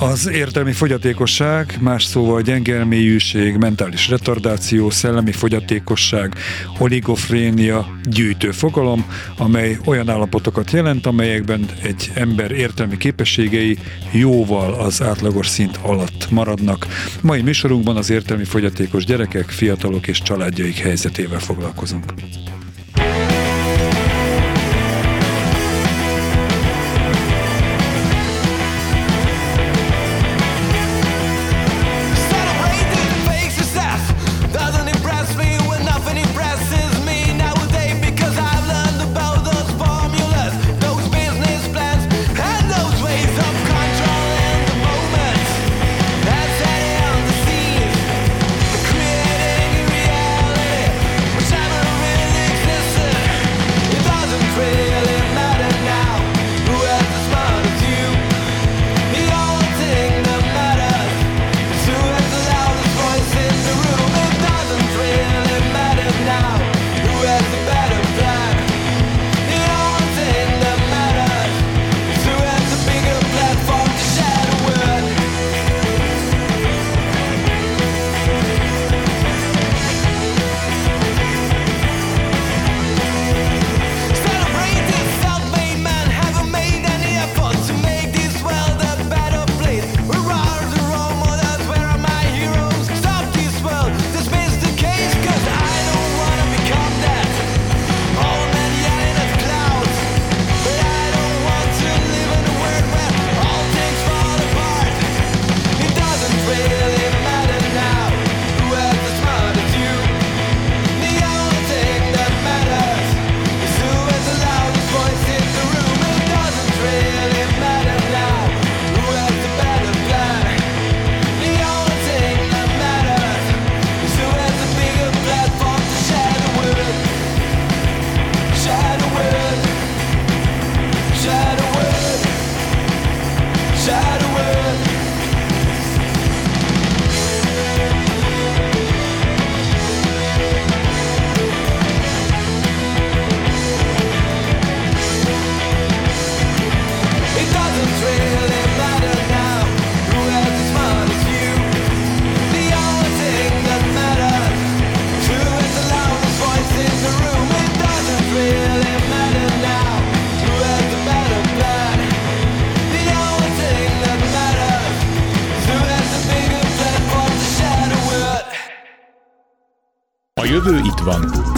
Az értelmi fogyatékosság, más szóval gyengelmélyűség, mentális retardáció, szellemi fogyatékosság, oligofrénia gyűjtő fogalom, amely olyan állapotokat jelent, amelyekben egy ember értelmi képességei jóval az átlagos szint alatt maradnak. Mai műsorunkban az értelmi fogyatékos gyerekek, fiatalok és családjaik helyzetével foglalkozunk. Jövő itt van.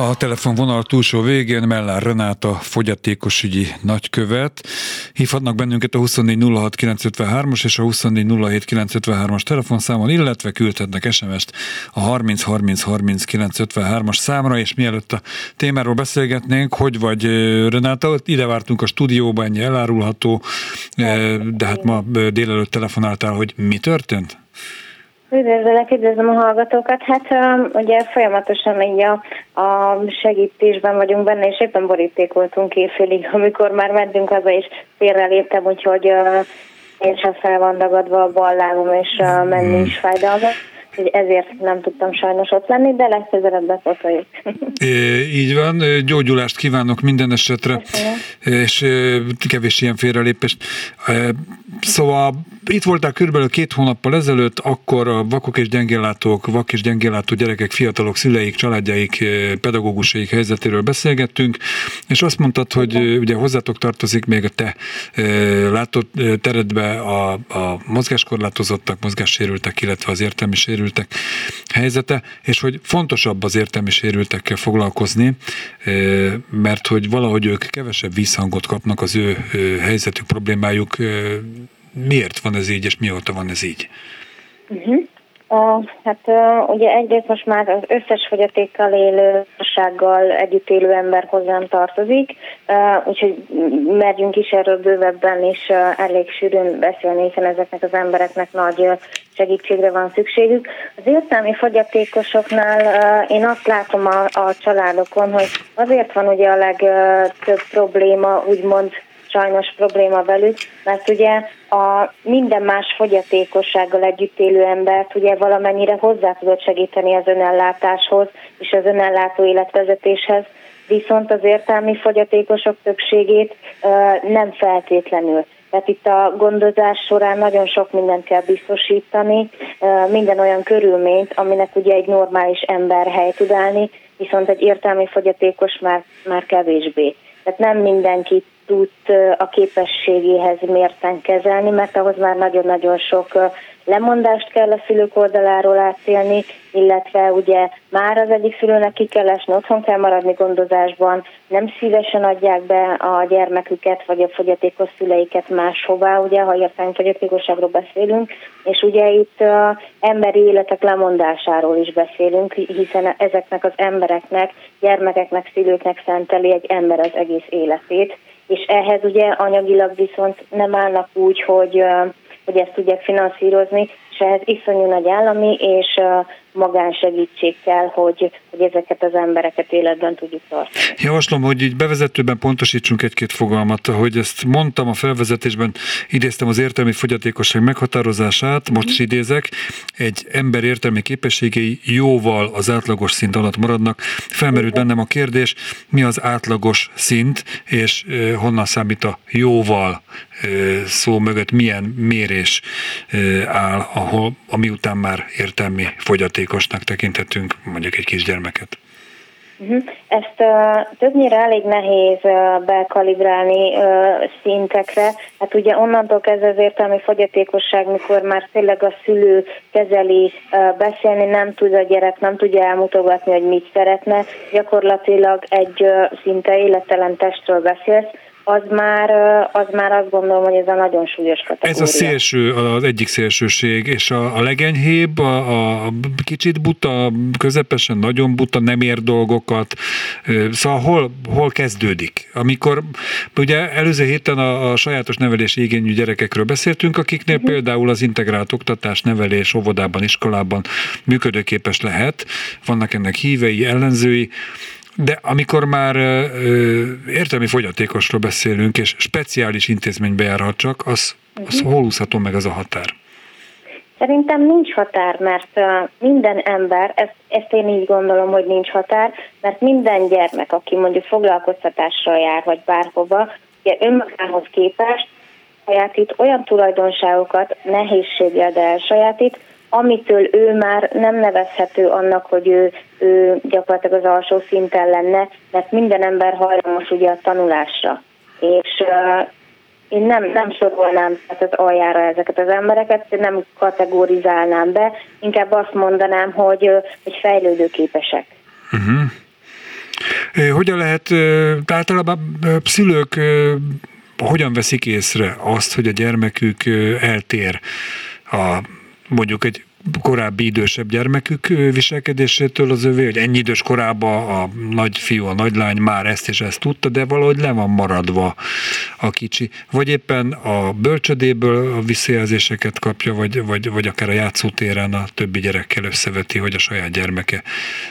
A telefonvonal túlsó végén Mellár Renáta fogyatékosügyi nagykövet. Hívhatnak bennünket a 2406953-as és a 2407953-as telefonszámon, illetve küldhetnek SMS-t a 30303953-as számra, és mielőtt a témáról beszélgetnénk, hogy vagy Renáta, ide vártunk a stúdióba, ennyi elárulható, de hát ma délelőtt telefonáltál, hogy mi történt? Üdvözlök, üdvözlöm a hallgatókat. Hát ugye folyamatosan így a, a segítésben vagyunk benne, és éppen borítékoltunk évfélig, amikor már mentünk haza, és félreléptem, úgyhogy én sem fel van dagadva a bal lábam, és menni is fájdalma hogy ezért nem tudtam sajnos ott lenni, de legközelebb befotoljuk. Így van, gyógyulást kívánok minden esetre, Köszönöm. és kevés ilyen félrelépést. Szóval itt voltál körülbelül két hónappal ezelőtt, akkor a vakok és gyengéllátók, vak és gyengéllátó gyerekek, fiatalok, szüleik, családjaik, pedagógusaik helyzetéről beszélgettünk, és azt mondtad, hogy ugye hozzátok tartozik még a te látott teredbe a, a mozgáskorlátozottak, mozgássérültek, illetve az értelmi sérültek helyzete, és hogy fontosabb az értelmi sérültekkel foglalkozni, mert hogy valahogy ők kevesebb vízhangot kapnak az ő helyzetük, problémájuk miért van ez így, és mióta van ez így? Uh-huh. A, hát uh, ugye egyrészt most már az összes fogyatékkal élő sággal együtt élő ember hozzám tartozik, uh, úgyhogy merjünk is erről bővebben uh, elég sűrűn beszélni, hiszen ezeknek az embereknek nagy uh, segítségre van szükségük. Az értelmi fogyatékosoknál uh, én azt látom a, a családokon, hogy azért van ugye a legtöbb probléma úgymond sajnos probléma velük, mert ugye a minden más fogyatékossággal együtt élő embert ugye valamennyire hozzá tudod segíteni az önellátáshoz és az önellátó életvezetéshez, viszont az értelmi fogyatékosok többségét nem feltétlenül. Tehát itt a gondozás során nagyon sok mindent kell biztosítani, minden olyan körülményt, aminek ugye egy normális ember hely tud állni, viszont egy értelmi fogyatékos már, már kevésbé. Tehát nem mindenki tud a képességéhez mérten kezelni, mert ahhoz már nagyon-nagyon sok lemondást kell a szülők oldaláról átélni, illetve ugye már az egyik szülőnek ki kell esni, otthon kell maradni gondozásban, nem szívesen adják be a gyermeküket vagy a fogyatékos szüleiket máshová, ugye, ha értelmi fogyatékosságról beszélünk, és ugye itt a emberi életek lemondásáról is beszélünk, hiszen ezeknek az embereknek, gyermekeknek, szülőknek szenteli egy ember az egész életét, és ehhez ugye anyagilag viszont nem állnak úgy, hogy hogy ezt tudják finanszírozni, és ehhez iszonyú nagy állami és magánsegítség kell, hogy, hogy ezeket az embereket életben tudjuk tartani. Javaslom, hogy így bevezetőben pontosítsunk egy-két fogalmat, hogy ezt mondtam a felvezetésben, idéztem az értelmi fogyatékosság meghatározását, most is idézek, egy ember értelmi képességei jóval az átlagos szint alatt maradnak. Felmerült bennem a kérdés, mi az átlagos szint, és honnan számít a jóval szó mögött, milyen mérés áll, ahol, ami után már értelmi fogyaték játékosnak tekinthetünk mondjuk egy kisgyermeket? Uh-huh. Ezt uh, többnyire elég nehéz uh, bekalibrálni uh, szintekre. Hát ugye onnantól kezdve az értelmi fogyatékosság, mikor már tényleg a szülő kezeli, uh, beszélni nem tud a gyerek, nem tudja elmutogatni, hogy mit szeretne, gyakorlatilag egy uh, szinte élettelen testről beszélsz, az már, az már azt gondolom, hogy ez a nagyon súlyos kategória. Ez a szélső, az egyik szélsőség, és a, a legenyhébb, a, a kicsit buta, közepesen nagyon buta, nem ér dolgokat, szóval hol, hol kezdődik? Amikor, ugye előző héten a, a sajátos nevelési igényű gyerekekről beszéltünk, akiknél uh-huh. például az integrált oktatás, nevelés óvodában, iskolában működőképes lehet, vannak ennek hívei, ellenzői, de amikor már értelmi fogyatékosról beszélünk, és speciális intézménybe járhat csak, az, az hol úszható meg az a határ? Szerintem nincs határ, mert minden ember, ezt, ezt én így gondolom, hogy nincs határ, mert minden gyermek, aki mondjuk foglalkoztatással jár, vagy bárhova, ugye önmagához képest sajátít olyan tulajdonságokat, nehézséggel, de elsajátít, amitől ő már nem nevezhető annak, hogy ő, ő gyakorlatilag az alsó szinten lenne, mert minden ember hajlamos ugye a tanulásra. És uh, én nem, nem sorolnám tehát az aljára ezeket az embereket, nem kategorizálnám be, inkább azt mondanám, hogy, hogy fejlődőképesek. Uh-huh. Hogyan lehet, általában szülők hogyan veszik észre azt, hogy a gyermekük eltér a mondjuk egy korábbi idősebb gyermekük viselkedésétől az övé, hogy ennyi idős korában a nagyfiú, a nagylány már ezt és ezt tudta, de valahogy le van maradva a kicsi. Vagy éppen a bölcsödéből a visszajelzéseket kapja, vagy, vagy, vagy akár a játszótéren a többi gyerekkel összeveti, hogy a saját gyermeke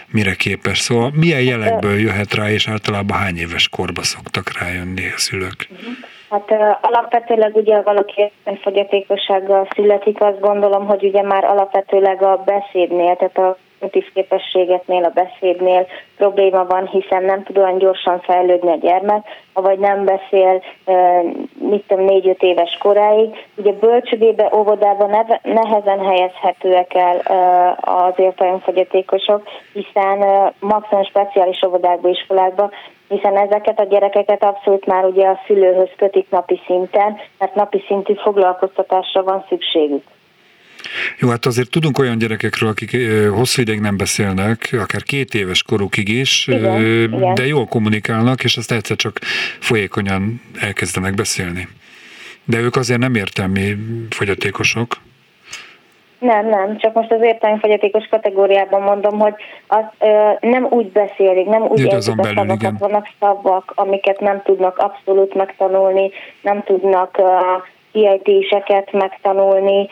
mire képes. Szóval milyen jelekből jöhet rá, és általában hány éves korba szoktak rájönni a szülők? Uh-huh. Hát alapvetőleg ugye valaki fogyatékossággal születik, azt gondolom, hogy ugye már alapvetőleg a beszédnél, tehát a kognitív képességeknél, a beszédnél probléma van, hiszen nem tud olyan gyorsan fejlődni a gyermek, vagy nem beszél, mit tudom, négy-öt éves koráig. Ugye bölcsödébe, óvodában nehezen helyezhetőek el az értelemfogyatékosok, hiszen maximum speciális óvodákba, iskolákba hiszen ezeket a gyerekeket abszolút már ugye a szülőhöz kötik napi szinten, mert napi szintű foglalkoztatásra van szükségük. Jó, hát azért tudunk olyan gyerekekről, akik hosszú ideig nem beszélnek, akár két éves korukig is, igen, igen. de jól kommunikálnak, és azt egyszer csak folyékonyan elkezdenek beszélni. De ők azért nem értelmi fogyatékosok. Nem, nem, csak most az fogyatékos kategóriában mondom, hogy az, ö, nem úgy beszélik, nem úgy érzik a szavakat, igen. vannak szavak, amiket nem tudnak abszolút megtanulni, nem tudnak ö, kiejtéseket megtanulni.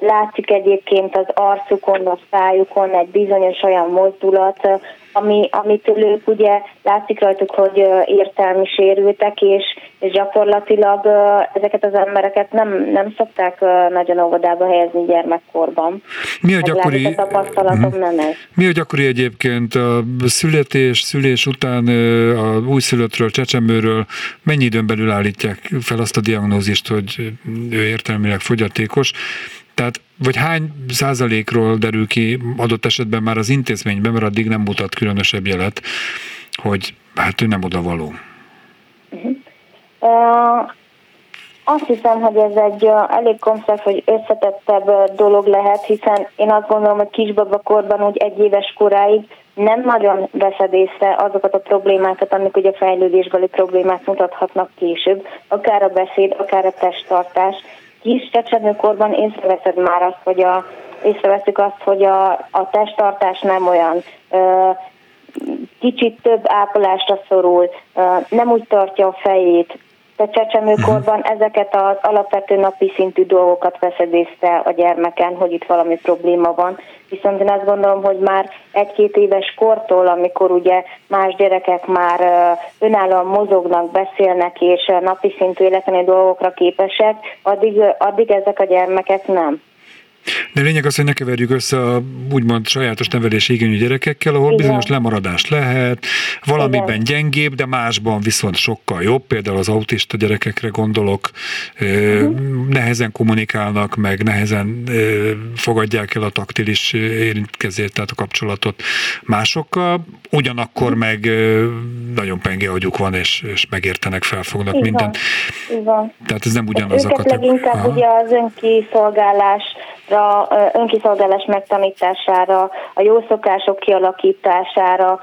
Látszik egyébként az arcukon, a szájukon egy bizonyos olyan mozdulat, ami, amitől ők ugye látszik rajtuk, hogy értelmi sérültek, és, és gyakorlatilag ezeket az embereket nem, nem szokták nagyon óvodába helyezni gyermekkorban. Mi a gyakori, a tapasztalatom uh-huh. nem ez. Mi a gyakori egyébként a születés, szülés után a újszülöttről, csecsemőről mennyi időn belül állítják fel azt a diagnózist, hogy ő értelmileg fogyatékos, tehát, vagy hány százalékról derül ki adott esetben már az intézményben, mert addig nem mutat különösebb jelet, hogy hát ő nem oda való. Uh-huh. Uh, azt hiszem, hogy ez egy elég komplex, hogy összetettebb dolog lehet, hiszen én azt gondolom, hogy kisbabakorban úgy egy éves koráig nem nagyon veszed észre azokat a problémákat, amik ugye fejlődésbeli problémát mutathatnak később, akár a beszéd, akár a testtartás, kis csecsemőkorban észreveszed már azt, hogy a, észreveszük azt, hogy a, a testtartás nem olyan, ö, kicsit több ápolásra szorul, ö, nem úgy tartja a fejét, de csecsemőkorban uh-huh. ezeket az alapvető napi szintű dolgokat veszed észre a gyermeken, hogy itt valami probléma van. Viszont én azt gondolom, hogy már egy-két éves kortól, amikor ugye más gyerekek már önállóan mozognak, beszélnek és napi szintű életeni dolgokra képesek, addig, addig ezek a gyermekek nem. De lényeg az, hogy ne keverjük össze a úgymond sajátos nevelés igényű gyerekekkel, ahol Igen. bizonyos lemaradás lehet, valamiben Igen. gyengébb, de másban viszont sokkal jobb, például az autista gyerekekre gondolok, uh-huh. nehezen kommunikálnak meg, nehezen fogadják el a taktilis érintkezést, tehát a kapcsolatot másokkal, ugyanakkor uh-huh. meg nagyon penge agyuk van, és, és megértenek, felfognak mindent. Igen. Tehát ez nem ugyanaz a kategória. leginkább ugye az önkiszolgálás önkiszolgálás megtanítására, a jó szokások kialakítására,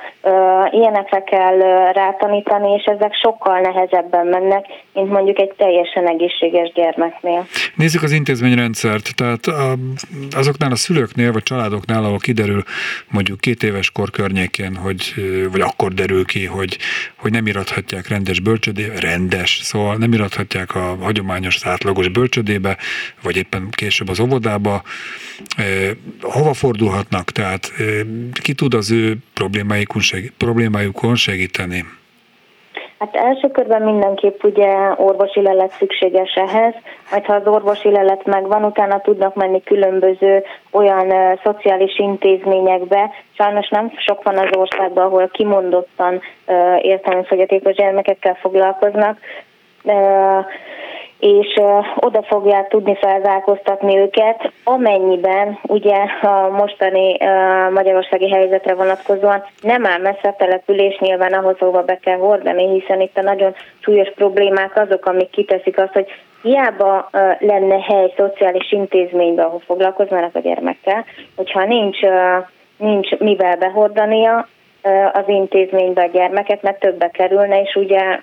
ilyenekre kell rátanítani, és ezek sokkal nehezebben mennek, mint mondjuk egy teljesen egészséges gyermeknél. Nézzük az intézményrendszert, tehát azoknál a szülőknél, vagy családoknál, ahol kiderül mondjuk két éves kor környékén, hogy, vagy akkor derül ki, hogy, hogy nem irathatják rendes bölcsödébe, rendes, szóval nem irathatják a hagyományos, átlagos bölcsödébe, vagy éppen később az óvodába, hova, hova fordulhatnak, tehát ki tud az ő problémájukon segíteni? Hát első körben mindenképp ugye orvosi lelet szükséges ehhez, majd ha az orvosi lelet megvan, utána tudnak menni különböző olyan uh, szociális intézményekbe. Sajnos nem sok van az országban, ahol kimondottan uh, értelmi fogyatékos gyermekekkel foglalkoznak. És oda fogják tudni felzárkóztatni őket, amennyiben ugye a mostani magyarországi helyzetre vonatkozóan nem áll messze a település nyilván ahhoz, hova be kell hordani, hiszen itt a nagyon súlyos problémák azok, amik kiteszik azt, hogy hiába lenne hely szociális intézményben, ahol foglalkoznának a gyermekkel, hogyha nincs, nincs mivel behordania, az intézménybe a gyermeket, mert többe kerülne, és ugye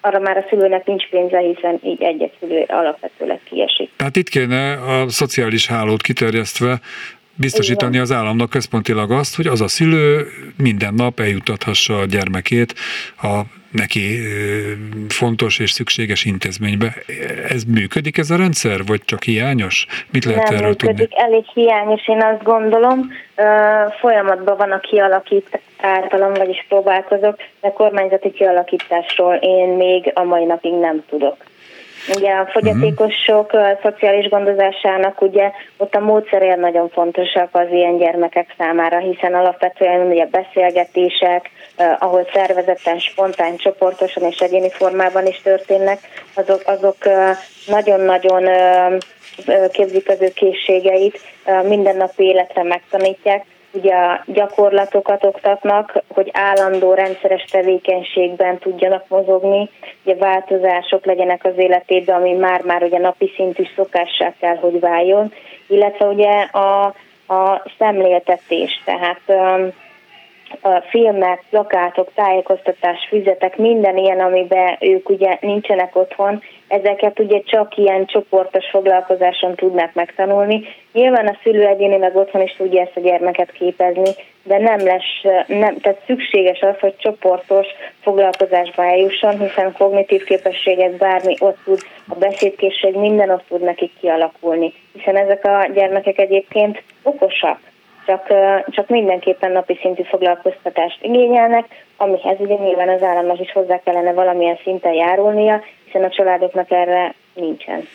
arra már a szülőnek nincs pénze, hiszen így egy szülő alapvetőleg kiesik. Tehát itt kéne a szociális hálót kiterjesztve biztosítani az államnak központilag azt, hogy az a szülő minden nap eljutathassa a gyermekét a neki fontos és szükséges intézménybe. Ez működik ez a rendszer, vagy csak hiányos? Mit lehet Nem erről működik, tudni? elég hiányos, én azt gondolom. Folyamatban van a kialakít általam, vagyis próbálkozok, de kormányzati kialakításról én még a mai napig nem tudok. Ugye a fogyatékosok uh-huh. szociális gondozásának ugye ott a módszerél nagyon fontosak az ilyen gyermekek számára, hiszen alapvetően ugye beszélgetések, ahol szervezetten, spontán, csoportosan és egyéni formában is történnek, azok, azok nagyon-nagyon képzik az ő készségeit, mindennapi életre megtanítják, ugye a gyakorlatokat oktatnak, hogy állandó rendszeres tevékenységben tudjanak mozogni, ugye változások legyenek az életében, ami már-már ugye napi szintű szokássá kell, hogy váljon, illetve ugye a, a szemléltetés, tehát filmek, plakátok, tájékoztatás, füzetek, minden ilyen, amiben ők ugye nincsenek otthon, ezeket ugye csak ilyen csoportos foglalkozáson tudnák megtanulni. Nyilván a szülő egyénileg otthon is tudja ezt a gyermeket képezni, de nem lesz, nem, tehát szükséges az, hogy csoportos foglalkozásba eljusson, hiszen kognitív képességek bármi ott tud, a beszédkészség minden ott tud nekik kialakulni, hiszen ezek a gyermekek egyébként okosak csak, csak mindenképpen napi szintű foglalkoztatást igényelnek, amihez ugye nyilván az államnak is hozzá kellene valamilyen szinten járulnia, hiszen a családoknak erre nincsen.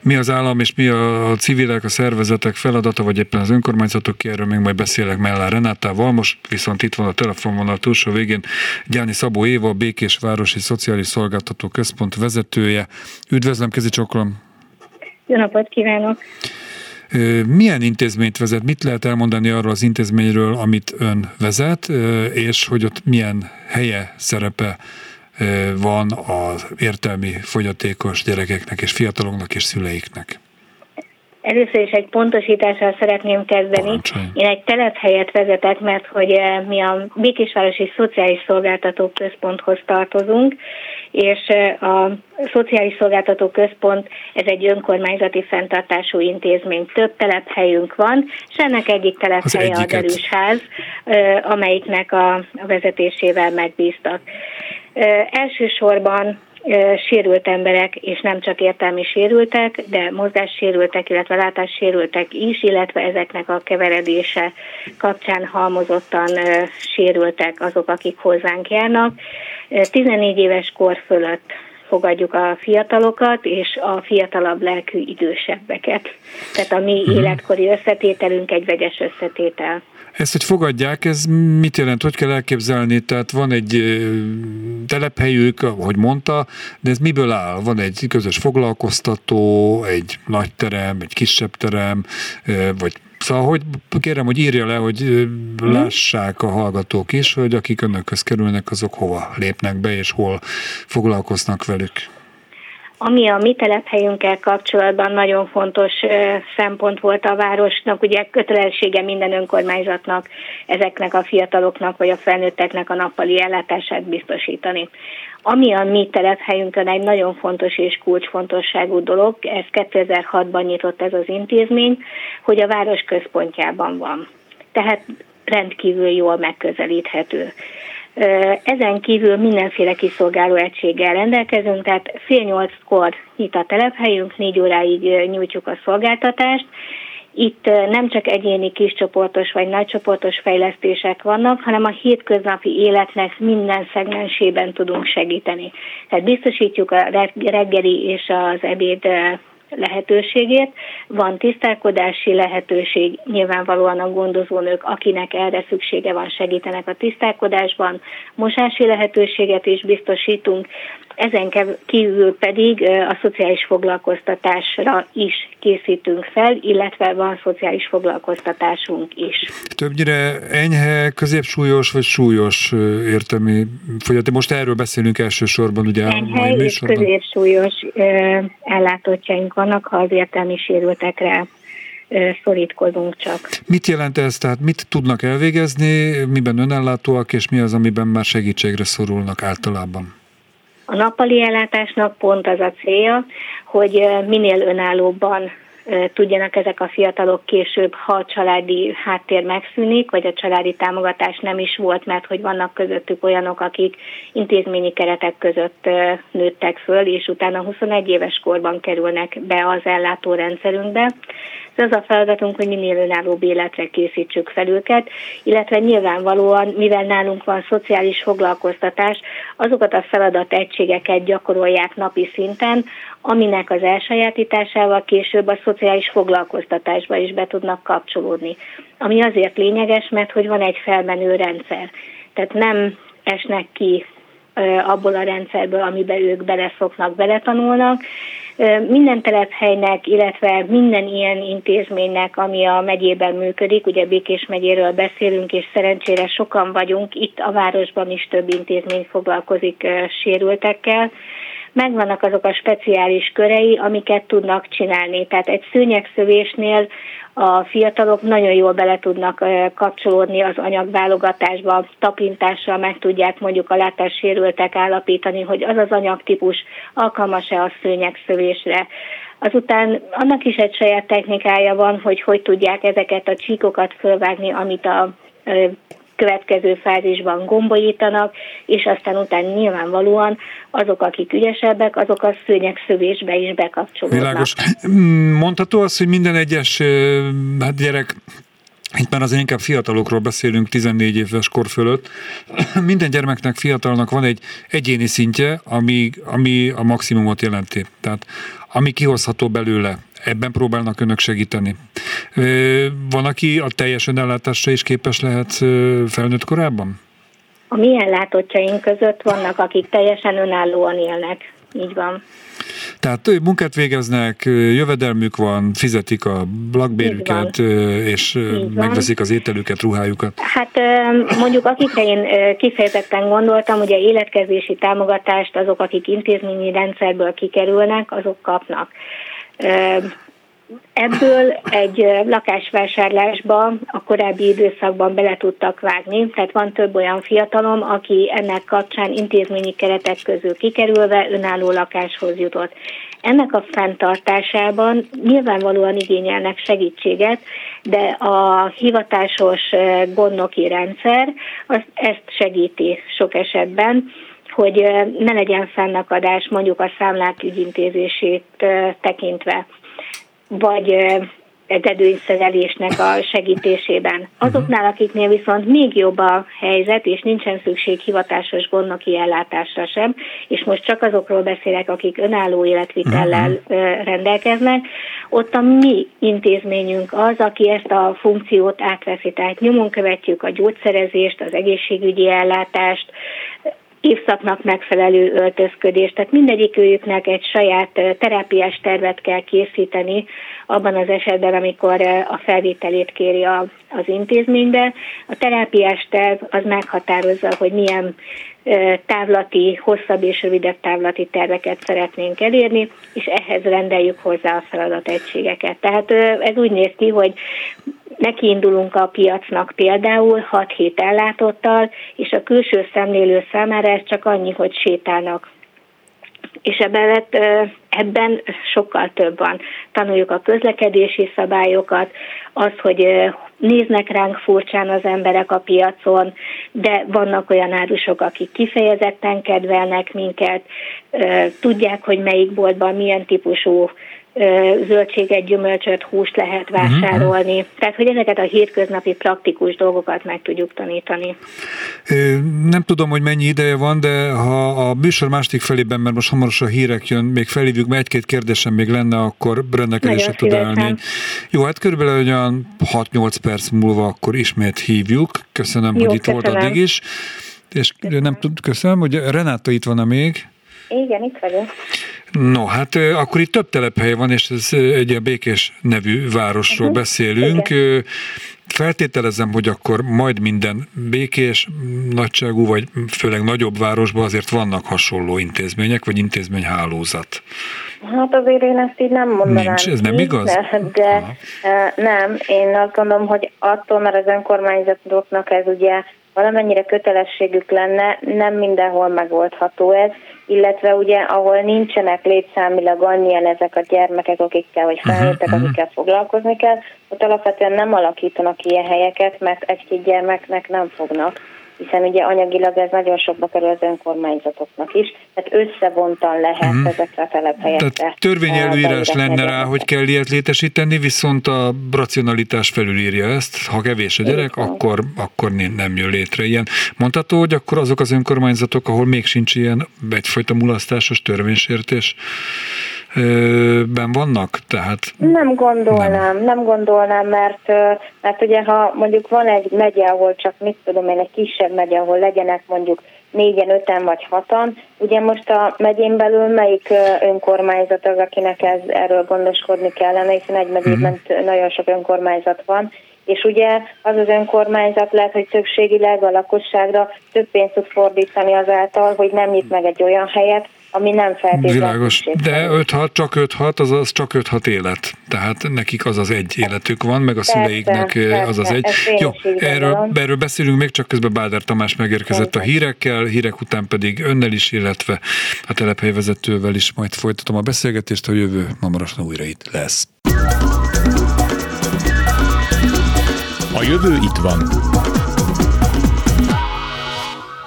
Mi az állam és mi a civilek, a szervezetek feladata, vagy éppen az önkormányzatok, ki erről még majd beszélek mellá Renátával. Most viszont itt van a telefonvonal túlsó végén Gyáni Szabó Éva, a Békés Városi Szociális Szolgáltató Központ vezetője. Üdvözlöm, kezi csokolom! Jó napot kívánok! Milyen intézményt vezet? Mit lehet elmondani arról az intézményről, amit ön vezet, és hogy ott milyen helye, szerepe van az értelmi fogyatékos gyerekeknek és fiataloknak és szüleiknek? Először is egy pontosítással szeretném kezdeni. Parancsolj. Én egy telephelyet vezetek, mert hogy mi a Békésvárosi Szociális Szolgáltató Központhoz tartozunk, és a Szociális Szolgáltató Központ ez egy önkormányzati fenntartású intézmény. Több telephelyünk van, és ennek egyik telephelye a Derűsház, amelyiknek a vezetésével megbíztak. Elsősorban sérült emberek, és nem csak értelmi sérültek, de mozgássérültek, illetve látássérültek is, illetve ezeknek a keveredése kapcsán halmozottan sérültek azok, akik hozzánk járnak. 14 éves kor fölött fogadjuk a fiatalokat és a fiatalabb lelkű idősebbeket. Tehát a mi mhm. életkori összetételünk egy vegyes összetétel. Ezt, hogy fogadják, ez mit jelent? Hogy kell elképzelni? Tehát van egy telephelyük, ahogy mondta, de ez miből áll? Van egy közös foglalkoztató, egy nagy terem, egy kisebb terem, vagy Szóval, hogy kérem, hogy írja le, hogy mhm. lássák a hallgatók is, hogy akik önökhöz kerülnek, azok hova lépnek be, és hol foglalkoznak velük. Ami a mi telephelyünkkel kapcsolatban nagyon fontos szempont volt a városnak, ugye kötelessége minden önkormányzatnak ezeknek a fiataloknak vagy a felnőtteknek a nappali ellátását biztosítani. Ami a mi telephelyünkön egy nagyon fontos és kulcsfontosságú dolog, ez 2006-ban nyitott ez az intézmény, hogy a város központjában van. Tehát rendkívül jól megközelíthető. Ezen kívül mindenféle kiszolgáló egységgel rendelkezünk, tehát fél nyolckor nyit a telephelyünk, négy óráig nyújtjuk a szolgáltatást. Itt nem csak egyéni kiscsoportos vagy nagycsoportos fejlesztések vannak, hanem a hétköznapi életnek minden szegmensében tudunk segíteni. Tehát biztosítjuk a reggeli és az ebéd lehetőségét. Van tisztálkodási lehetőség, nyilvánvalóan a gondozónők, akinek erre szüksége van, segítenek a tisztálkodásban. Mosási lehetőséget is biztosítunk, ezen kívül pedig a szociális foglalkoztatásra is készítünk fel, illetve van szociális foglalkoztatásunk is. Többnyire enyhe, középsúlyos vagy súlyos értelmi fogyat. Most erről beszélünk elsősorban, ugye enyhe a és középsúlyos ellátottjaink vannak, ha az értelmi sérültekre szorítkozunk csak. Mit jelent ez? Tehát mit tudnak elvégezni, miben önellátóak, és mi az, amiben már segítségre szorulnak általában? A nappali ellátásnak pont az a célja, hogy minél önállóbban tudjanak ezek a fiatalok később, ha a családi háttér megszűnik, vagy a családi támogatás nem is volt, mert hogy vannak közöttük olyanok, akik intézményi keretek között nőttek föl, és utána 21 éves korban kerülnek be az ellátórendszerünkbe. Ez az a feladatunk, hogy minél önállóbb életre készítsük fel őket, illetve nyilvánvalóan, mivel nálunk van szociális foglalkoztatás, azokat a feladat egységeket gyakorolják napi szinten, aminek az elsajátításával később a szociális foglalkoztatásba is be tudnak kapcsolódni. Ami azért lényeges, mert hogy van egy felmenő rendszer. Tehát nem esnek ki abból a rendszerből, amiben ők beleszoknak, beletanulnak. Minden telephelynek, illetve minden ilyen intézménynek, ami a megyében működik, ugye Békés megyéről beszélünk, és szerencsére sokan vagyunk, itt a városban is több intézmény foglalkozik sérültekkel, megvannak azok a speciális körei, amiket tudnak csinálni. Tehát egy szőnyegszövésnél a fiatalok nagyon jól bele tudnak kapcsolódni az anyagválogatásba, tapintással meg tudják mondjuk a látássérültek állapítani, hogy az az anyagtípus alkalmas-e a szőnyegszövésre. Azután annak is egy saját technikája van, hogy hogy tudják ezeket a csíkokat fölvágni, amit a következő fázisban gombolítanak, és aztán utána nyilvánvalóan azok, akik ügyesebbek, azok a szőnyegszövésbe is bekapcsolódnak. Világos. Mondható az, hogy minden egyes hát gyerek itt már azért inkább fiatalokról beszélünk 14 éves kor fölött. Minden gyermeknek, fiatalnak van egy egyéni szintje, ami, ami a maximumot jelenti. Tehát ami kihozható belőle. Ebben próbálnak önök segíteni. Van, aki a teljes önellátásra is képes lehet felnőtt korában? A mi ellátottjaink között vannak, akik teljesen önállóan élnek. Így van. Tehát munkát végeznek, jövedelmük van, fizetik a lakbérüket, és megveszik az ételüket, ruhájukat. Hát mondjuk akikre én kifejezetten gondoltam, ugye életkezési támogatást azok, akik intézményi rendszerből kikerülnek, azok kapnak. Ebből egy lakásvásárlásba a korábbi időszakban bele tudtak vágni, tehát van több olyan fiatalom, aki ennek kapcsán intézményi keretek közül kikerülve önálló lakáshoz jutott. Ennek a fenntartásában nyilvánvalóan igényelnek segítséget, de a hivatásos gondnoki rendszer az ezt segíti sok esetben, hogy ne legyen fennakadás mondjuk a számlák ügyintézését tekintve vagy edőnyszerelésnek a segítésében. Azoknál, akiknél viszont még jobb a helyzet, és nincsen szükség hivatásos gondnoki ellátásra sem, és most csak azokról beszélek, akik önálló életvitellel uh-huh. rendelkeznek, ott a mi intézményünk az, aki ezt a funkciót átveszi. Tehát nyomon követjük a gyógyszerezést, az egészségügyi ellátást, évszaknak megfelelő öltözködést. Tehát mindegyik őjüknek egy saját terápiás tervet kell készíteni abban az esetben, amikor a felvételét kéri a, az intézménybe. A terápiás terv az meghatározza, hogy milyen távlati, hosszabb és rövidebb távlati terveket szeretnénk elérni, és ehhez rendeljük hozzá a feladategységeket. Tehát ez úgy néz ki, hogy nekiindulunk a piacnak például 6-7 ellátottal, és a külső szemlélő számára ez csak annyi, hogy sétálnak és ebben, ebben sokkal több van. Tanuljuk a közlekedési szabályokat, az, hogy néznek ránk furcsán az emberek a piacon, de vannak olyan árusok, akik kifejezetten kedvelnek minket, tudják, hogy melyik boltban milyen típusú zöldséget, gyümölcsöt, húst lehet mhm, vásárolni. Uh-huh. Tehát, hogy ezeket a hétköznapi praktikus dolgokat meg tudjuk tanítani. Nem tudom, hogy mennyi ideje van, de ha a műsor másik felében, mert most hamarosan hírek jön, még felhívjuk, mert egy-két kérdésem még lenne, akkor rendelkezésre tud állni. Jó, hát körülbelül olyan 6-8 perc múlva akkor ismét hívjuk. Köszönöm, Jó, hogy itt köszönöm. volt addig is. És köszönöm. nem tud, köszönöm, hogy Renáta itt van még. Igen, itt vagyok. No, hát akkor itt több telephely van, és ez egy a Békés nevű városról uh-huh. beszélünk. Igen. Feltételezem, hogy akkor majd minden békés nagyságú, vagy főleg nagyobb városban azért vannak hasonló intézmények, vagy intézményhálózat. Hát azért én ezt így nem mondanám. Nincs, ez nem igaz? De, de nem, én azt gondolom, hogy attól, mert az önkormányzatoknak ez ugye valamennyire kötelességük lenne, nem mindenhol megoldható ez, illetve ugye ahol nincsenek létszámilag annyian ezek a gyermekek, akikkel, vagy felnőttek, uh-huh, akikkel foglalkozni kell, ott alapvetően nem alakítanak ilyen helyeket, mert egy-két gyermeknek nem fognak hiszen ugye anyagilag ez nagyon sokba kerül az önkormányzatoknak is, tehát összevontan lehet uh-huh. ezekre a telephelyekre. Tehát törvényelőírás lenne rá, hogy kell ilyet létesíteni, viszont a racionalitás felülírja ezt, ha kevés a gyerek, akkor, akkor nem jön létre ilyen. Mondható, hogy akkor azok az önkormányzatok, ahol még sincs ilyen egyfajta mulasztásos törvénysértés, ben vannak? Tehát nem gondolnám, nem, nem gondolnám, mert, mert ugye ha mondjuk van egy megye, ahol csak mit tudom én, egy kisebb megye, ahol legyenek mondjuk négyen, öten vagy hatan. Ugye most a megyén belül melyik önkormányzat az, akinek ez, erről gondoskodni kellene, hiszen egy megyében uh-huh. nagyon sok önkormányzat van, és ugye az az önkormányzat lehet, hogy többségileg a lakosságra több pénzt tud fordítani azáltal, hogy nem nyit meg egy olyan helyet, ami nem feltétlenül. Világos, de 5-6, csak 5-6, az, az csak 5-6 élet. Tehát nekik az az egy életük van, meg a persze, szüleiknek persze, az az egy. Jó, erről, erről beszélünk még, csak közben Báder Tamás megérkezett persze. a hírekkel, hírek után pedig önnel is, illetve a telephelyvezetővel is majd folytatom a beszélgetést, a jövő hamarosan újra itt lesz. A jövő itt van.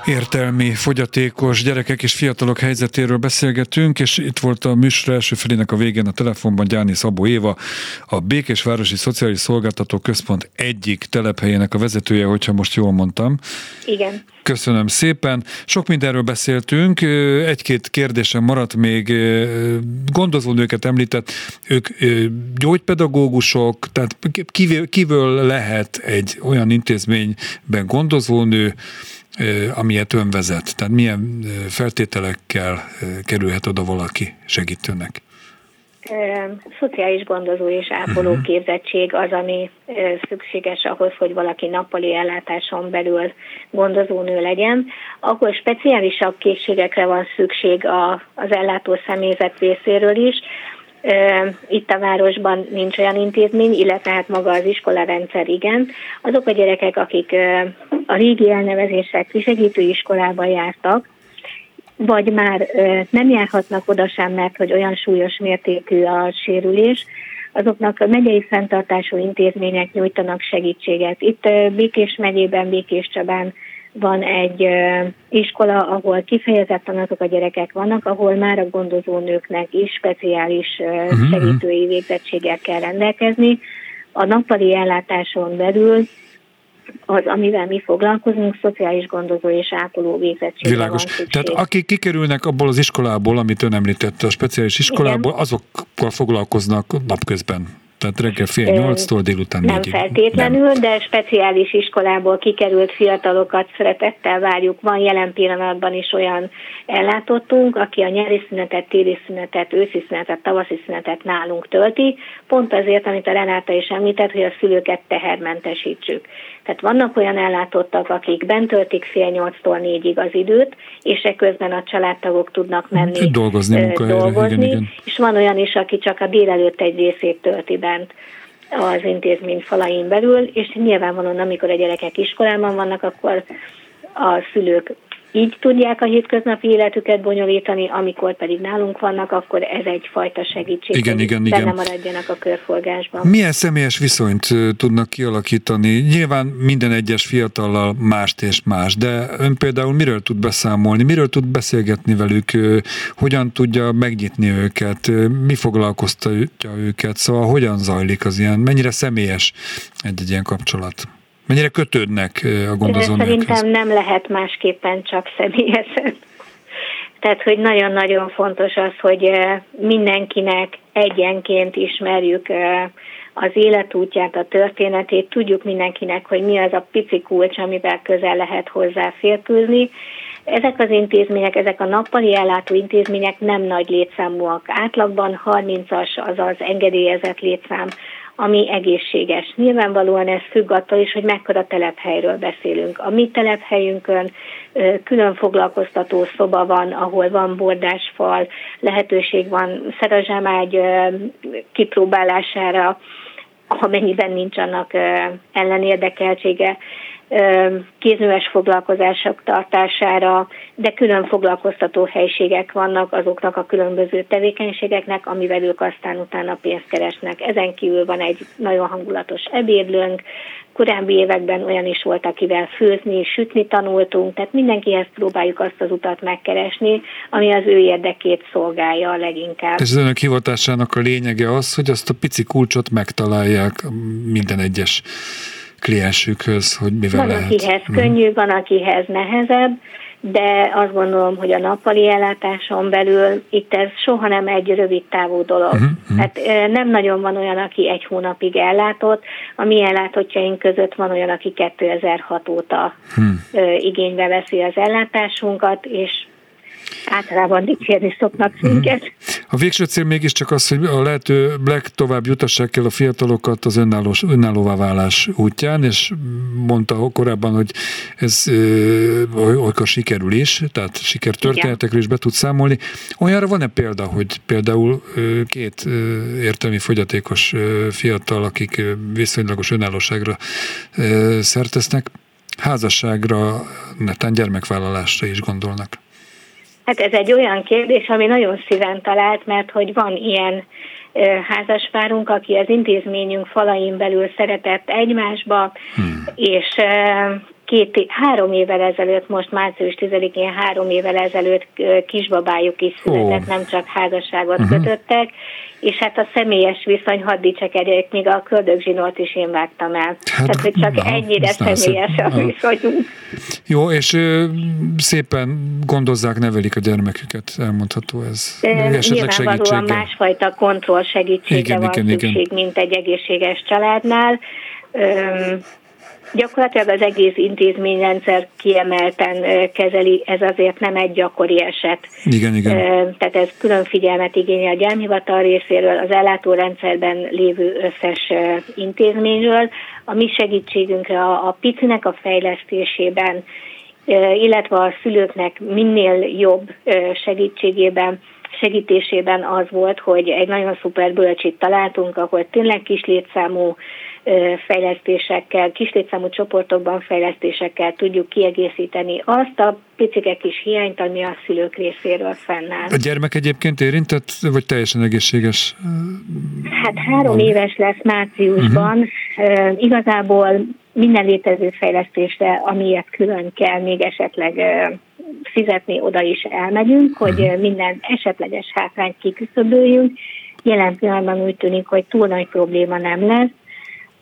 Értelmi fogyatékos gyerekek és fiatalok helyzetéről beszélgetünk, és itt volt a műsor első felének a végén a telefonban Gyáni Szabó Éva, a Békésvárosi Szociális Szolgáltató Központ egyik telephelyének a vezetője, hogyha most jól mondtam. Igen. Köszönöm szépen. Sok mindenről beszéltünk, egy-két kérdésem maradt még. Gondozónőket említett, ők gyógypedagógusok, tehát kívül lehet egy olyan intézményben gondozónő, amilyet ön vezet? Tehát milyen feltételekkel kerülhet oda valaki segítőnek? Szociális gondozó és ápoló uh-huh. képzettség az, ami szükséges ahhoz, hogy valaki nappali ellátáson belül gondozónő legyen. Akkor speciálisabb készségekre van szükség a, az ellátó személyzet részéről is, itt a városban nincs olyan intézmény, illetve hát maga az iskolarendszer igen. Azok a gyerekek, akik a régi elnevezések kisegítő iskolában jártak, vagy már nem járhatnak oda sem, mert hogy olyan súlyos mértékű a sérülés, azoknak a megyei fenntartású intézmények nyújtanak segítséget. Itt Békés megyében, Békés Csabán van egy iskola, ahol kifejezetten azok a gyerekek vannak, ahol már a gondozó nőknek is speciális uh-huh. segítői végzettséggel kell rendelkezni. A nappali ellátáson belül az, amivel mi foglalkozunk, szociális gondozó és ápoló végzettségre Világos. Van Tehát akik kikerülnek abból az iskolából, amit ön említette, a speciális iskolából, Igen. azokkal foglalkoznak napközben. Tehát reggel fél nyolctól délután Nem négyig. feltétlenül, nem. de speciális iskolából kikerült fiatalokat szeretettel várjuk. Van jelen pillanatban is olyan ellátottunk, aki a nyári szünetet, téli szünetet, őszi szünetet, tavaszi szünetet nálunk tölti, pont azért, amit a Renáta is említett, hogy a szülőket tehermentesítsük. Tehát vannak olyan ellátottak, akik bent töltik fél nyolctól négyig az időt, és ekközben a családtagok tudnak menni dolgozni, dolgozni igen, igen. és van olyan is, aki csak a délelőtt egy részét tölti bent az intézmény falain belül, és nyilvánvalóan amikor a gyerekek iskolában vannak, akkor a szülők így tudják a hétköznapi életüket bonyolítani, amikor pedig nálunk vannak, akkor ez egyfajta segítség, igen, hogy igen, igen. maradjanak a körforgásban. Milyen személyes viszonyt tudnak kialakítani? Nyilván minden egyes fiatallal mást és más, de ön például miről tud beszámolni, miről tud beszélgetni velük, hogyan tudja megnyitni őket, mi foglalkoztatja őket, szóval hogyan zajlik az ilyen, mennyire személyes egy-egy ilyen kapcsolat? Mennyire kötődnek a gondozónőkhez? Szerintem nem lehet másképpen csak személyesen. Tehát, hogy nagyon-nagyon fontos az, hogy mindenkinek egyenként ismerjük az életútját, a történetét, tudjuk mindenkinek, hogy mi az a pici kulcs, amivel közel lehet hozzá férkőzni. Ezek az intézmények, ezek a nappali ellátó intézmények nem nagy létszámúak. Átlagban 30-as az az engedélyezett létszám ami egészséges. Nyilvánvalóan ez függ attól is, hogy mekkora telephelyről beszélünk. A mi telephelyünkön külön foglalkoztató szoba van, ahol van bordásfal, lehetőség van szerazsámágy kipróbálására, amennyiben nincs annak ellenérdekeltsége kézműves foglalkozások tartására, de külön foglalkoztató helységek vannak azoknak a különböző tevékenységeknek, amivel ők aztán utána pénzt keresnek. Ezen kívül van egy nagyon hangulatos ebédlőnk, korábbi években olyan is volt, akivel főzni, sütni tanultunk, tehát mindenkihez próbáljuk azt az utat megkeresni, ami az ő érdekét szolgálja a leginkább. És az önök hivatásának a lényege az, hogy azt a pici kulcsot megtalálják minden egyes kliensükhöz, hogy mivel van, lehet. akihez hmm. könnyű, van, akihez nehezebb, de azt gondolom, hogy a nappali ellátáson belül itt ez soha nem egy rövid távú dolog. Uh-huh, Hát nem nagyon van olyan, aki egy hónapig ellátott. A mi ellátottjaink között van olyan, aki 2006 óta hmm. igénybe veszi az ellátásunkat, és általában dicsérni szoknak mhm. minket. Uh-huh. A végső cél mégiscsak az, hogy a lehető legtovább jutassák el a fiatalokat az önállós, önállóvá válás útján, és mondta korábban, hogy ez olykor sikerül is, tehát sikertörténetekről is be tud számolni. Olyanra van-e példa, hogy például két értelmi fogyatékos fiatal, akik viszonylagos önállóságra szertesznek, házasságra, netán gyermekvállalásra is gondolnak? Hát ez egy olyan kérdés, ami nagyon szíven talált, mert hogy van ilyen házaspárunk, aki az intézményünk falain belül szeretett egymásba, hmm. és két, három évvel ezelőtt, most március 10-én három évvel ezelőtt kisbabájuk is született, oh. nem csak házasságot uh-huh. kötöttek, és hát a személyes viszony, hadd dicsekedjék, még a köldögzsinót is én vágtam el. Hát, Tehát, hogy csak na, ennyire személyes a viszonyunk. Jó, és ö, szépen gondozzák, nevelik a gyermeküket, elmondható ez. Esetleg segítséggel. másfajta kontroll segítségre igen, van igen, szükség, igen. mint egy egészséges családnál. Öm, Gyakorlatilag az egész intézményrendszer kiemelten kezeli, ez azért nem egy gyakori eset. Igen, igen. Tehát ez külön figyelmet igényel a gyámhivatal részéről, az ellátórendszerben lévő összes intézményről. A mi segítségünkre a, a picinek a fejlesztésében, illetve a szülőknek minél jobb segítségében segítésében az volt, hogy egy nagyon szuper bölcsit találtunk, ahol tényleg kis létszámú fejlesztésekkel, kislétszámú csoportokban fejlesztésekkel tudjuk kiegészíteni azt a picike kis hiányt, ami a szülők részéről fennáll. A gyermek egyébként érintett, vagy teljesen egészséges? Hát három éves lesz márciusban. Uh-huh. Igazából minden létező fejlesztésre, amiért külön kell még esetleg fizetni, oda is elmegyünk, hogy uh-huh. minden esetleges hátrányt kiküszöböljünk. Jelen pillanatban úgy tűnik, hogy túl nagy probléma nem lesz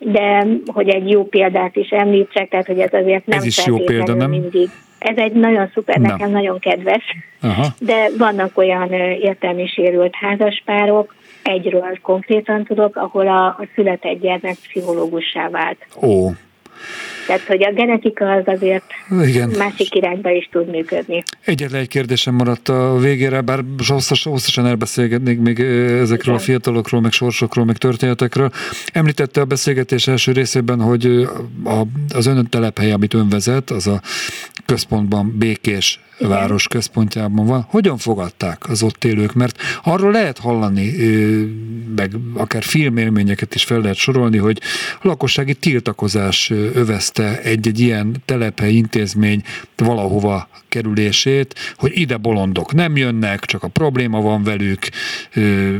de hogy egy jó példát is említsek, tehát hogy ez azért nem ez is jó példa, nem? mindig. Ez egy nagyon szuper, Na. nekem nagyon kedves, Aha. de vannak olyan értelmi sérült házaspárok, egyről konkrétan tudok, ahol a, a született gyermek pszichológussá vált. Ó, tehát, hogy a genetika az azért Igen. másik irányba is tud működni. Egyetlen egy kérdésem maradt a végére, bár hosszas, hosszasan elbeszélgetnék még ezekről Igen. a fiatalokról, meg sorsokról, meg történetekről. Említette a beszélgetés első részében, hogy a, az önön telephely, amit ön vezet, az a központban békés Igen. város központjában van. Hogyan fogadták az ott élők? Mert arról lehet hallani, meg akár filmélményeket is fel lehet sorolni, hogy lakossági tiltakozás övezte egy-egy ilyen telephely intézmény valahova kerülését, hogy ide bolondok nem jönnek, csak a probléma van velük,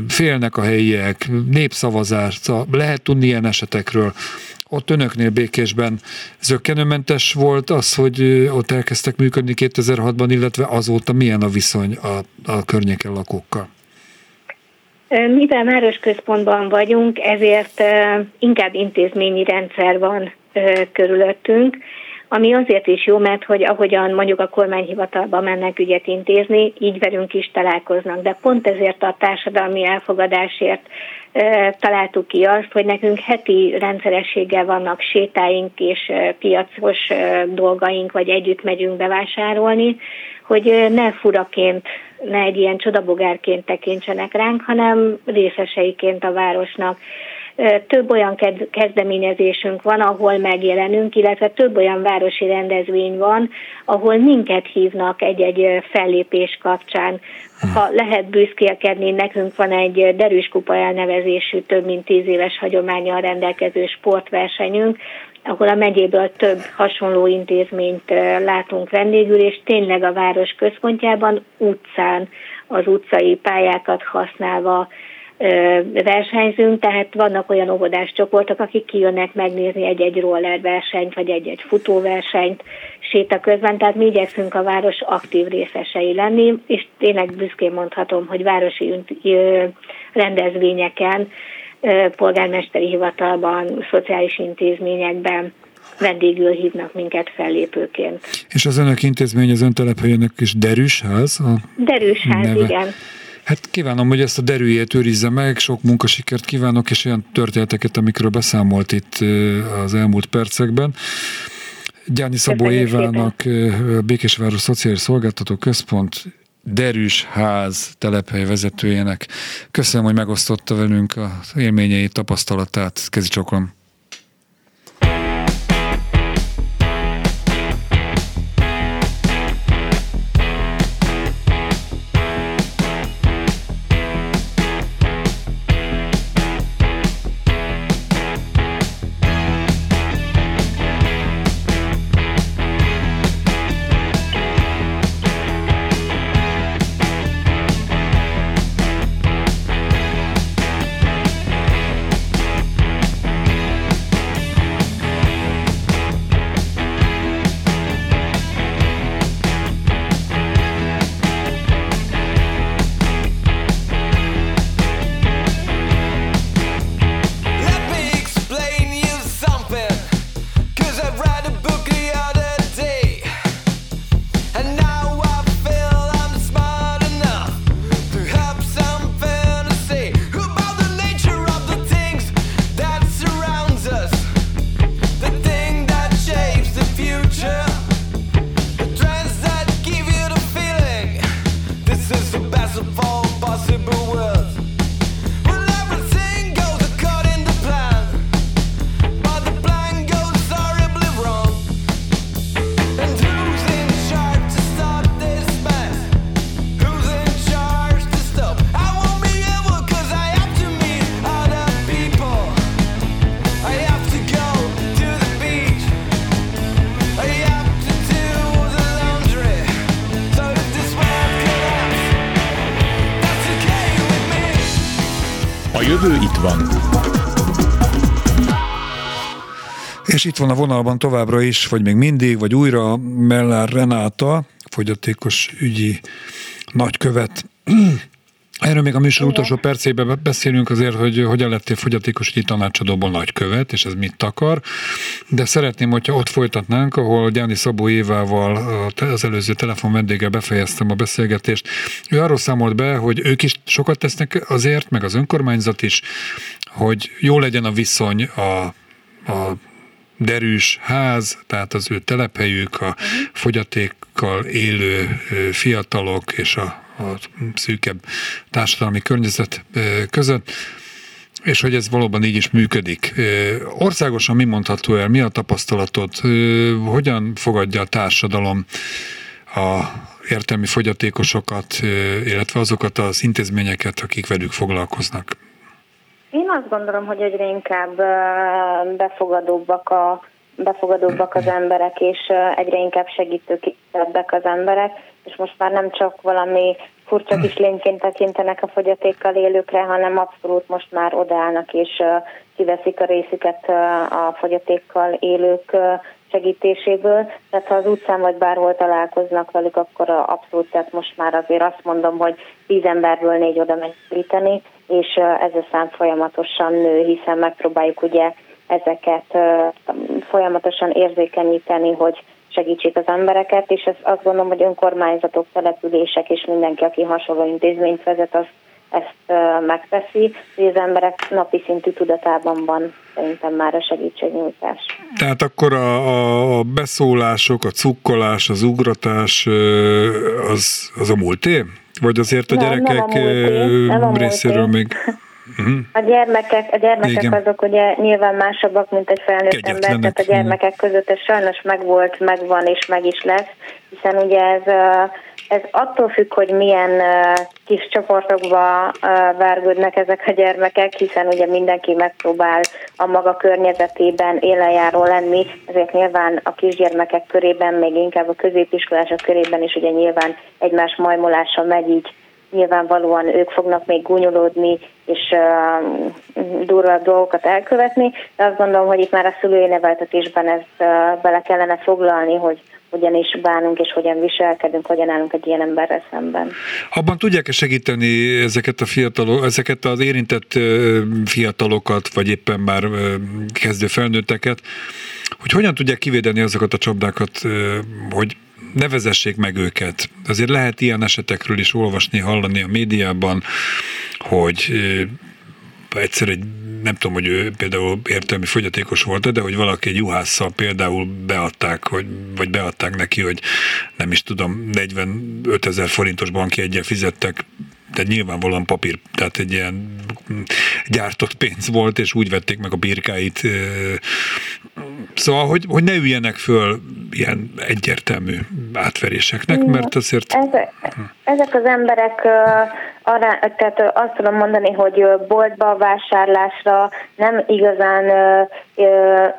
félnek a helyiek, népszavazás, lehet tudni ilyen esetekről ott önöknél békésben zöggenőmentes volt az, hogy ott elkezdtek működni 2006-ban, illetve azóta milyen a viszony a, a környéken lakókkal? Mivel városközpontban vagyunk, ezért inkább intézményi rendszer van körülöttünk, ami azért is jó, mert hogy ahogyan mondjuk a kormányhivatalba mennek ügyet intézni, így velünk is találkoznak. De pont ezért a társadalmi elfogadásért találtuk ki azt, hogy nekünk heti rendszerességgel vannak sétáink és piacos dolgaink, vagy együtt megyünk bevásárolni, hogy ne furaként, ne egy ilyen csodabogárként tekintsenek ránk, hanem részeseiként a városnak több olyan kezdeményezésünk van, ahol megjelenünk, illetve több olyan városi rendezvény van, ahol minket hívnak egy-egy fellépés kapcsán. Ha lehet büszkélkedni, nekünk van egy Derűs Kupa elnevezésű, több mint tíz éves hagyományjal rendelkező sportversenyünk, ahol a megyéből több hasonló intézményt látunk vendégül, és tényleg a város központjában utcán az utcai pályákat használva versenyzünk, tehát vannak olyan óvodás csoportok, akik kijönnek megnézni egy-egy roller versenyt, vagy egy-egy futóversenyt séta közben, tehát mi igyekszünk a város aktív részesei lenni, és tényleg büszkén mondhatom, hogy városi rendezvényeken, polgármesteri hivatalban, szociális intézményekben vendégül hívnak minket fellépőként. És az önök intézmény, az öntelephelyenek is Derűsház? A Derűsház, neve. igen. Hát kívánom, hogy ezt a derűjét őrizze meg, sok munkasikert kívánok, és olyan történeteket, amikről beszámolt itt az elmúlt percekben. Gyáni Szabó Évának, Békésváros Szociális Szolgáltató Központ Derűs ház telephely vezetőjének. Köszönöm, hogy megosztotta velünk a élményeit, tapasztalatát. Kezi csokolom. És itt van a vonalban továbbra is, vagy még mindig, vagy újra Mellár Renáta, fogyatékos ügyi nagykövet. Erről még a műsor Igen. utolsó percében beszélünk azért, hogy hogyan lettél fogyatékosügyi tanácsadóból nagykövet, és ez mit akar. De szeretném, hogyha ott folytatnánk, ahol Gyáni Szabó Évával, az előző telefon vendéggel befejeztem a beszélgetést. Ő arról számolt be, hogy ők is sokat tesznek azért, meg az önkormányzat is, hogy jó legyen a viszony a, a derűs ház, tehát az ő telephelyük, a fogyatékkal élő fiatalok és a a szűkebb társadalmi környezet között, és hogy ez valóban így is működik. Országosan mi mondható el, mi a tapasztalatod, hogyan fogadja a társadalom a értelmi fogyatékosokat, illetve azokat az intézményeket, akik velük foglalkoznak? Én azt gondolom, hogy egyre inkább befogadóbbak a befogadóbbak az emberek, és egyre inkább segítőképebbek az emberek, és most már nem csak valami furcsa kis lényként tekintenek a fogyatékkal élőkre, hanem abszolút most már odállnak és kiveszik a részüket a fogyatékkal élők segítéséből. Tehát ha az utcán vagy bárhol találkoznak velük, akkor abszolút, tehát most már azért azt mondom, hogy tíz emberből négy oda megy és ez a szám folyamatosan nő, hiszen megpróbáljuk ugye ezeket folyamatosan érzékenyíteni, hogy segítsék az embereket, és ez azt gondolom, hogy önkormányzatok, települések és mindenki, aki hasonló intézményt vezet, az ezt megteszi, hogy az emberek napi szintű tudatában van szerintem már a segítségnyújtás. Tehát akkor a, a beszólások, a cukkolás, az ugratás az, az a múlté? Vagy azért a nem, gyerekek nem a múlté, nem a részéről még... Uh-huh. A gyermekek, a gyermekek Igen. azok ugye nyilván másabbak, mint egy felnőtt ember, tehát a gyermekek között ez sajnos megvolt, megvan és meg is lesz, hiszen ugye ez, ez attól függ, hogy milyen kis csoportokba vergődnek ezek a gyermekek, hiszen ugye mindenki megpróbál a maga környezetében élenjáró lenni, ezért nyilván a kisgyermekek körében, még inkább a középiskolások körében is ugye nyilván egymás majmolása megy így nyilvánvalóan ők fognak még gúnyolódni és uh, durva dolgokat elkövetni, de azt gondolom, hogy itt már a szülői neveltetésben ezt uh, bele kellene foglalni, hogy hogyan is bánunk és hogyan viselkedünk, hogyan állunk egy ilyen emberrel szemben. Abban tudják-e segíteni ezeket a fiatalok, ezeket az érintett fiatalokat, vagy éppen már kezdő felnőtteket, hogy hogyan tudják kivédeni azokat a csapdákat, hogy ne vezessék meg őket. Azért lehet ilyen esetekről is olvasni, hallani a médiában, hogy egyszer egy, nem tudom, hogy ő például értelmi fogyatékos volt, de hogy valaki egy juhásszal például beadták, hogy, vagy beadták neki, hogy nem is tudom, 45 ezer forintos banki egyen fizettek de nyilvánvalóan papír, tehát egy ilyen gyártott pénz volt, és úgy vették meg a birkáit. Szóval, hogy, hogy ne üljenek föl ilyen egyértelmű átveréseknek, mert azért... Ezek, ezek az emberek, tehát azt tudom mondani, hogy boltba, vásárlásra nem igazán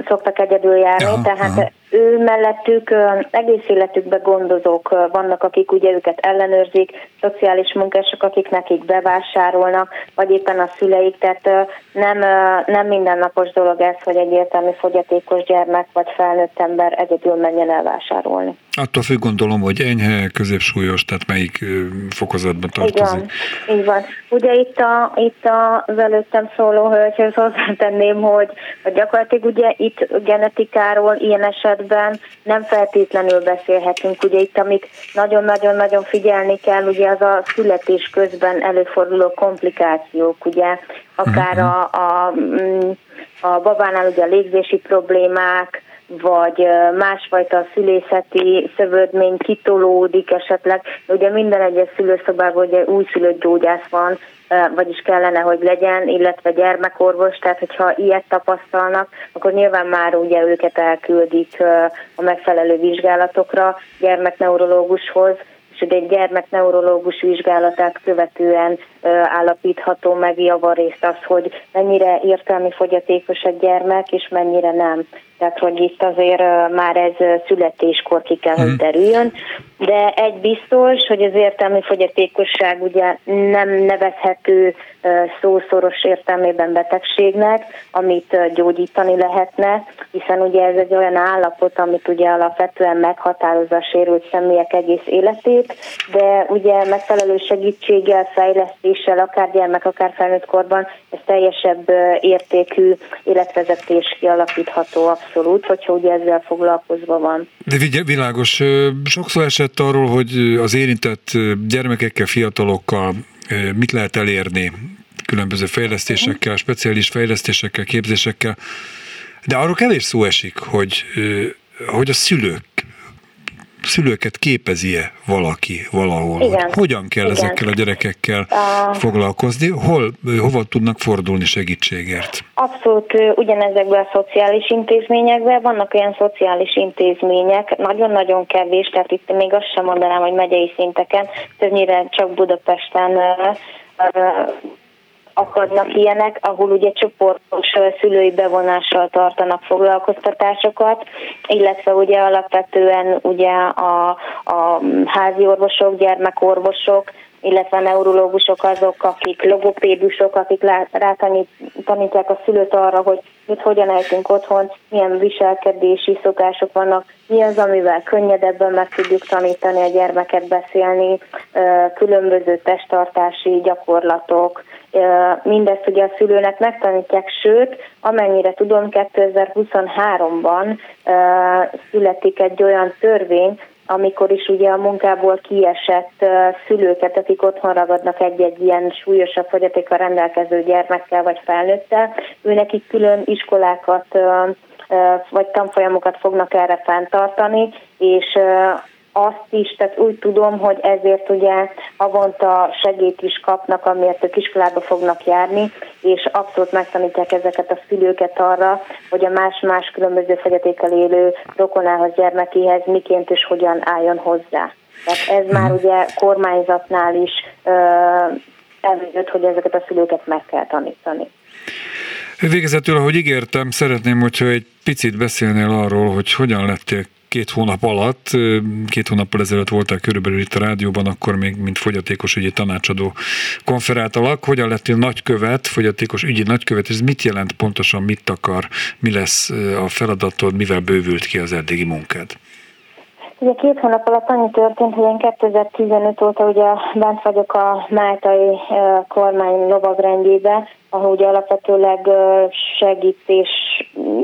szoktak egyedül járni, aha, tehát aha ő mellettük egész életükben gondozók vannak, akik ugye őket ellenőrzik, szociális munkások, akik nekik bevásárolnak, vagy éppen a szüleik, tehát nem, nem mindennapos dolog ez, hogy egy értelmi fogyatékos gyermek vagy felnőtt ember egyedül menjen elvásárolni. Attól függ gondolom, hogy enyhe, középsúlyos, tehát melyik fokozatban tartozik. Van, így van. Ugye itt, a, itt az előttem szóló hölgyhöz hozzátenném, hogy, hogy gyakorlatilag ugye itt genetikáról ilyen esetben nem feltétlenül beszélhetünk. Ugye itt, amik nagyon-nagyon-nagyon figyelni kell, ugye az a születés közben előforduló komplikációk, ugye akár uh-huh. a, a, mm, a babánál ugye a légzési problémák, vagy másfajta szülészeti szövődmény kitolódik esetleg. Ugye minden egyes szülőszobában ugye újszülött gyógyász van, vagyis kellene, hogy legyen, illetve gyermekorvos, tehát hogyha ilyet tapasztalnak, akkor nyilván már ugye őket elküldik a megfelelő vizsgálatokra gyermekneurológushoz, és egy gyermek neurológus vizsgálatát követően állapítható meg javarészt az, hogy mennyire értelmi fogyatékos a gyermek, és mennyire nem. Tehát, hogy itt azért már ez születéskor ki kell, hogy mhm. derüljön. De egy biztos, hogy az értelmi fogyatékosság ugye nem nevezhető szószoros értelmében betegségnek, amit gyógyítani lehetne, hiszen ugye ez egy olyan állapot, amit ugye alapvetően meghatározza a sérült személyek egész életét, de ugye megfelelő segítséggel, fejlesztéssel, akár gyermek, akár felnőtt korban ez teljesebb értékű életvezetés kialakítható abszolút, hogyha ugye ezzel foglalkozva van. De világos, sokszor esett arról, hogy az érintett gyermekekkel, fiatalokkal mit lehet elérni különböző fejlesztésekkel, speciális fejlesztésekkel, képzésekkel, de arról kevés szó esik, hogy, hogy a szülők szülőket képezi-e valaki valahol? Igen. Hogyan kell Igen. ezekkel a gyerekekkel a... foglalkozni? Hol, hova tudnak fordulni segítségért? Abszolút ugyanezekben a szociális intézményekben vannak olyan szociális intézmények, nagyon-nagyon kevés, tehát itt még azt sem mondanám, hogy megyei szinteken, többnyire csak Budapesten akadnak ilyenek, ahol ugye csoportos szülői bevonással tartanak foglalkoztatásokat, illetve ugye alapvetően ugye a, a házi orvosok, gyermekorvosok, illetve a neurológusok azok, akik logopédusok, akik rátanítják a szülőt arra, hogy mit hogyan ejtünk otthon, milyen viselkedési szokások vannak, mi az, amivel könnyedebben meg tudjuk tanítani a gyermeket beszélni, különböző testtartási gyakorlatok, mindezt ugye a szülőnek megtanítják, sőt, amennyire tudom, 2023-ban születik egy olyan törvény, amikor is ugye a munkából kiesett szülőket, akik otthon ragadnak egy-egy ilyen súlyosabb fogyatékkal rendelkező gyermekkel vagy felnőttel, őnekik külön iskolákat vagy tanfolyamokat fognak erre fenntartani, és azt is, tehát úgy tudom, hogy ezért ugye havonta segít is kapnak, amiért ők iskolába fognak járni, és abszolút megtanítják ezeket a szülőket arra, hogy a más-más különböző fogyatékkal élő rokonához, gyermekéhez miként és hogyan álljon hozzá. Tehát ez már mhm. ugye kormányzatnál is elvégzett, hogy ezeket a szülőket meg kell tanítani. Végezetül, ahogy ígértem, szeretném, hogyha egy picit beszélnél arról, hogy hogyan lettél két hónap alatt, két hónappal ezelőtt voltál körülbelül itt a rádióban, akkor még mint fogyatékos ügyi tanácsadó konferáltalak. Hogyan lettél nagykövet, fogyatékos ügyi nagykövet, ez mit jelent pontosan, mit akar, mi lesz a feladatod, mivel bővült ki az eddigi munkád? Ugye két hónap alatt annyi történt, hogy én 2015 óta ugye bent vagyok a máltai kormány lovagrendjébe, ahol ugye alapvetőleg segítés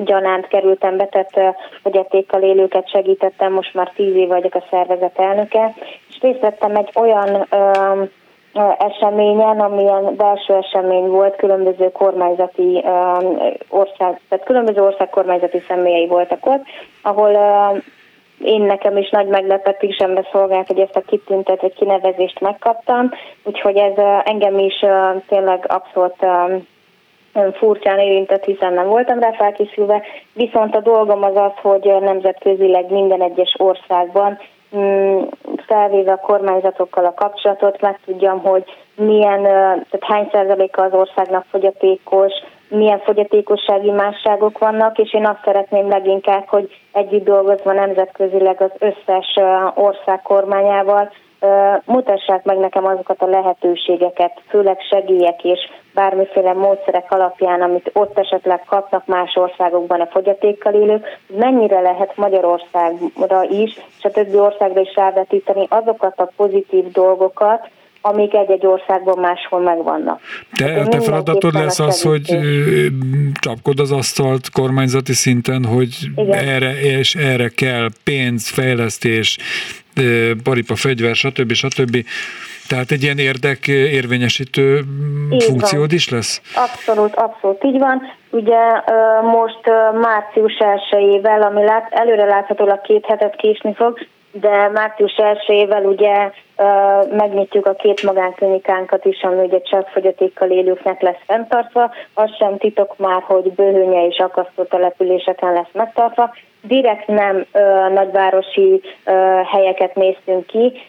gyanánt kerültem be, tehát fogyatékkal élőket segítettem, most már tíz év vagyok a szervezet elnöke, és részt vettem egy olyan eseményen, amilyen belső esemény volt, különböző kormányzati ország, tehát különböző ország kormányzati személyei voltak ott, ahol én nekem is nagy meglepetésembe szolgált, hogy ezt a kitüntet vagy kinevezést megkaptam, úgyhogy ez engem is tényleg abszolút furcsán érintett, hiszen nem voltam rá felkészülve, viszont a dolgom az az, hogy nemzetközileg minden egyes országban mm, felvéve a kormányzatokkal a kapcsolatot, meg tudjam, hogy milyen, tehát hány százaléka az országnak fogyatékos, milyen fogyatékossági másságok vannak, és én azt szeretném leginkább, hogy együtt dolgozva nemzetközileg az összes ország kormányával, mutassák meg nekem azokat a lehetőségeket, főleg segélyek és bármiféle módszerek alapján, amit ott esetleg kapnak más országokban a fogyatékkal élők, mennyire lehet Magyarországra is, és a többi országra is rávetíteni azokat a pozitív dolgokat, amik egy-egy országban máshol megvannak. De a te feladatod lesz az, hogy csapkod az asztalt kormányzati szinten, hogy erre és erre kell pénz, fejlesztés, paripa, fegyver, stb. stb. Tehát egy ilyen érdek érvényesítő így funkciód van. is lesz? Abszolút, abszolút így van. Ugye most március 1-ével, ami lát, előre láthatólag két hetet késni fog, de március 1-ével ugye megnyitjuk a két magánklinikánkat is, ami ugye csak fogyatékkal élőknek lesz fenntartva. Az sem titok már, hogy bőhőnye és akasztó településeken lesz megtartva. Direkt nem ö, nagyvárosi ö, helyeket néztünk ki,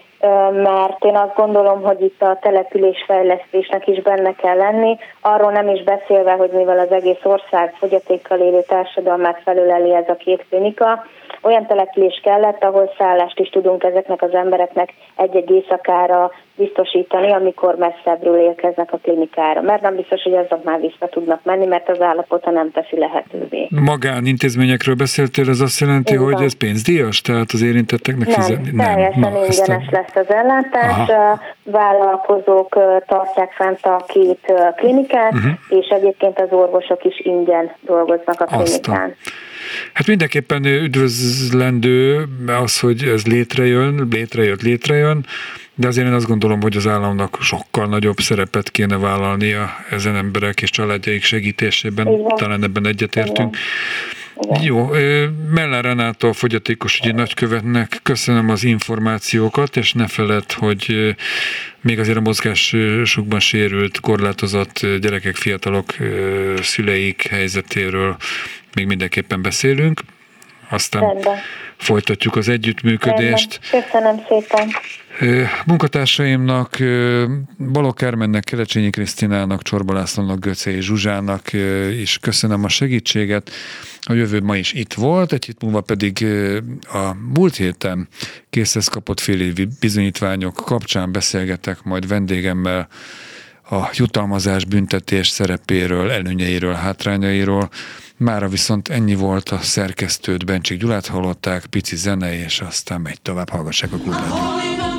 mert én azt gondolom, hogy itt a településfejlesztésnek is benne kell lenni, arról nem is beszélve, hogy mivel az egész ország fogyatékkal élő társadalmát felüleli ez a két klinika, olyan település kellett, ahol szállást is tudunk ezeknek az embereknek egy-egy éjszakára biztosítani, amikor messzebbről érkeznek a klinikára. Mert nem biztos, hogy azok már vissza tudnak menni, mert az állapota nem teszi lehetővé. Magánintézményekről beszéltél, ez azt jelenti, Igen. hogy ez pénzdíjas? Tehát az érintetteknek nem, fizetni? Nem, teljesen Na, ingyenes a... lesz az ellátás. Aha. Vállalkozók tartják fent a két klinikát, uh-huh. és egyébként az orvosok is ingyen dolgoznak a klinikán. Aztán. Hát mindenképpen üdvözlendő az, hogy ez létrejön, létrejött, létrejön, de azért én azt gondolom, hogy az államnak sokkal nagyobb szerepet kéne vállalnia ezen emberek és családjaik segítésében, Igen. talán ebben egyetértünk. Igen. Jó, Meller Renától a fogyatékos ügyi nagykövetnek köszönöm az információkat, és ne feled, hogy még azért a mozgásukban sérült, korlátozott gyerekek, fiatalok szüleik helyzetéről még mindenképpen beszélünk, aztán Rendben. folytatjuk az együttműködést. Rendben. Köszönöm szépen. Munkatársaimnak, Balok Kármennek, Kelecsényi Krisztinának, Csorba Lászlónak, Göcei Zsuzsának is köszönöm a segítséget. A jövő ma is itt volt, egy hét múlva pedig a múlt héten készhez kapott félévi bizonyítványok kapcsán beszélgetek majd vendégemmel a jutalmazás büntetés szerepéről, előnyeiről, hátrányairól. Mára viszont ennyi volt a szerkesztőt, Bencsik Gyulát hallották, pici zene, és aztán megy tovább, hallgassák a klubát.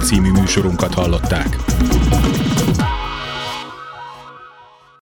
Című műsorunkat hallották.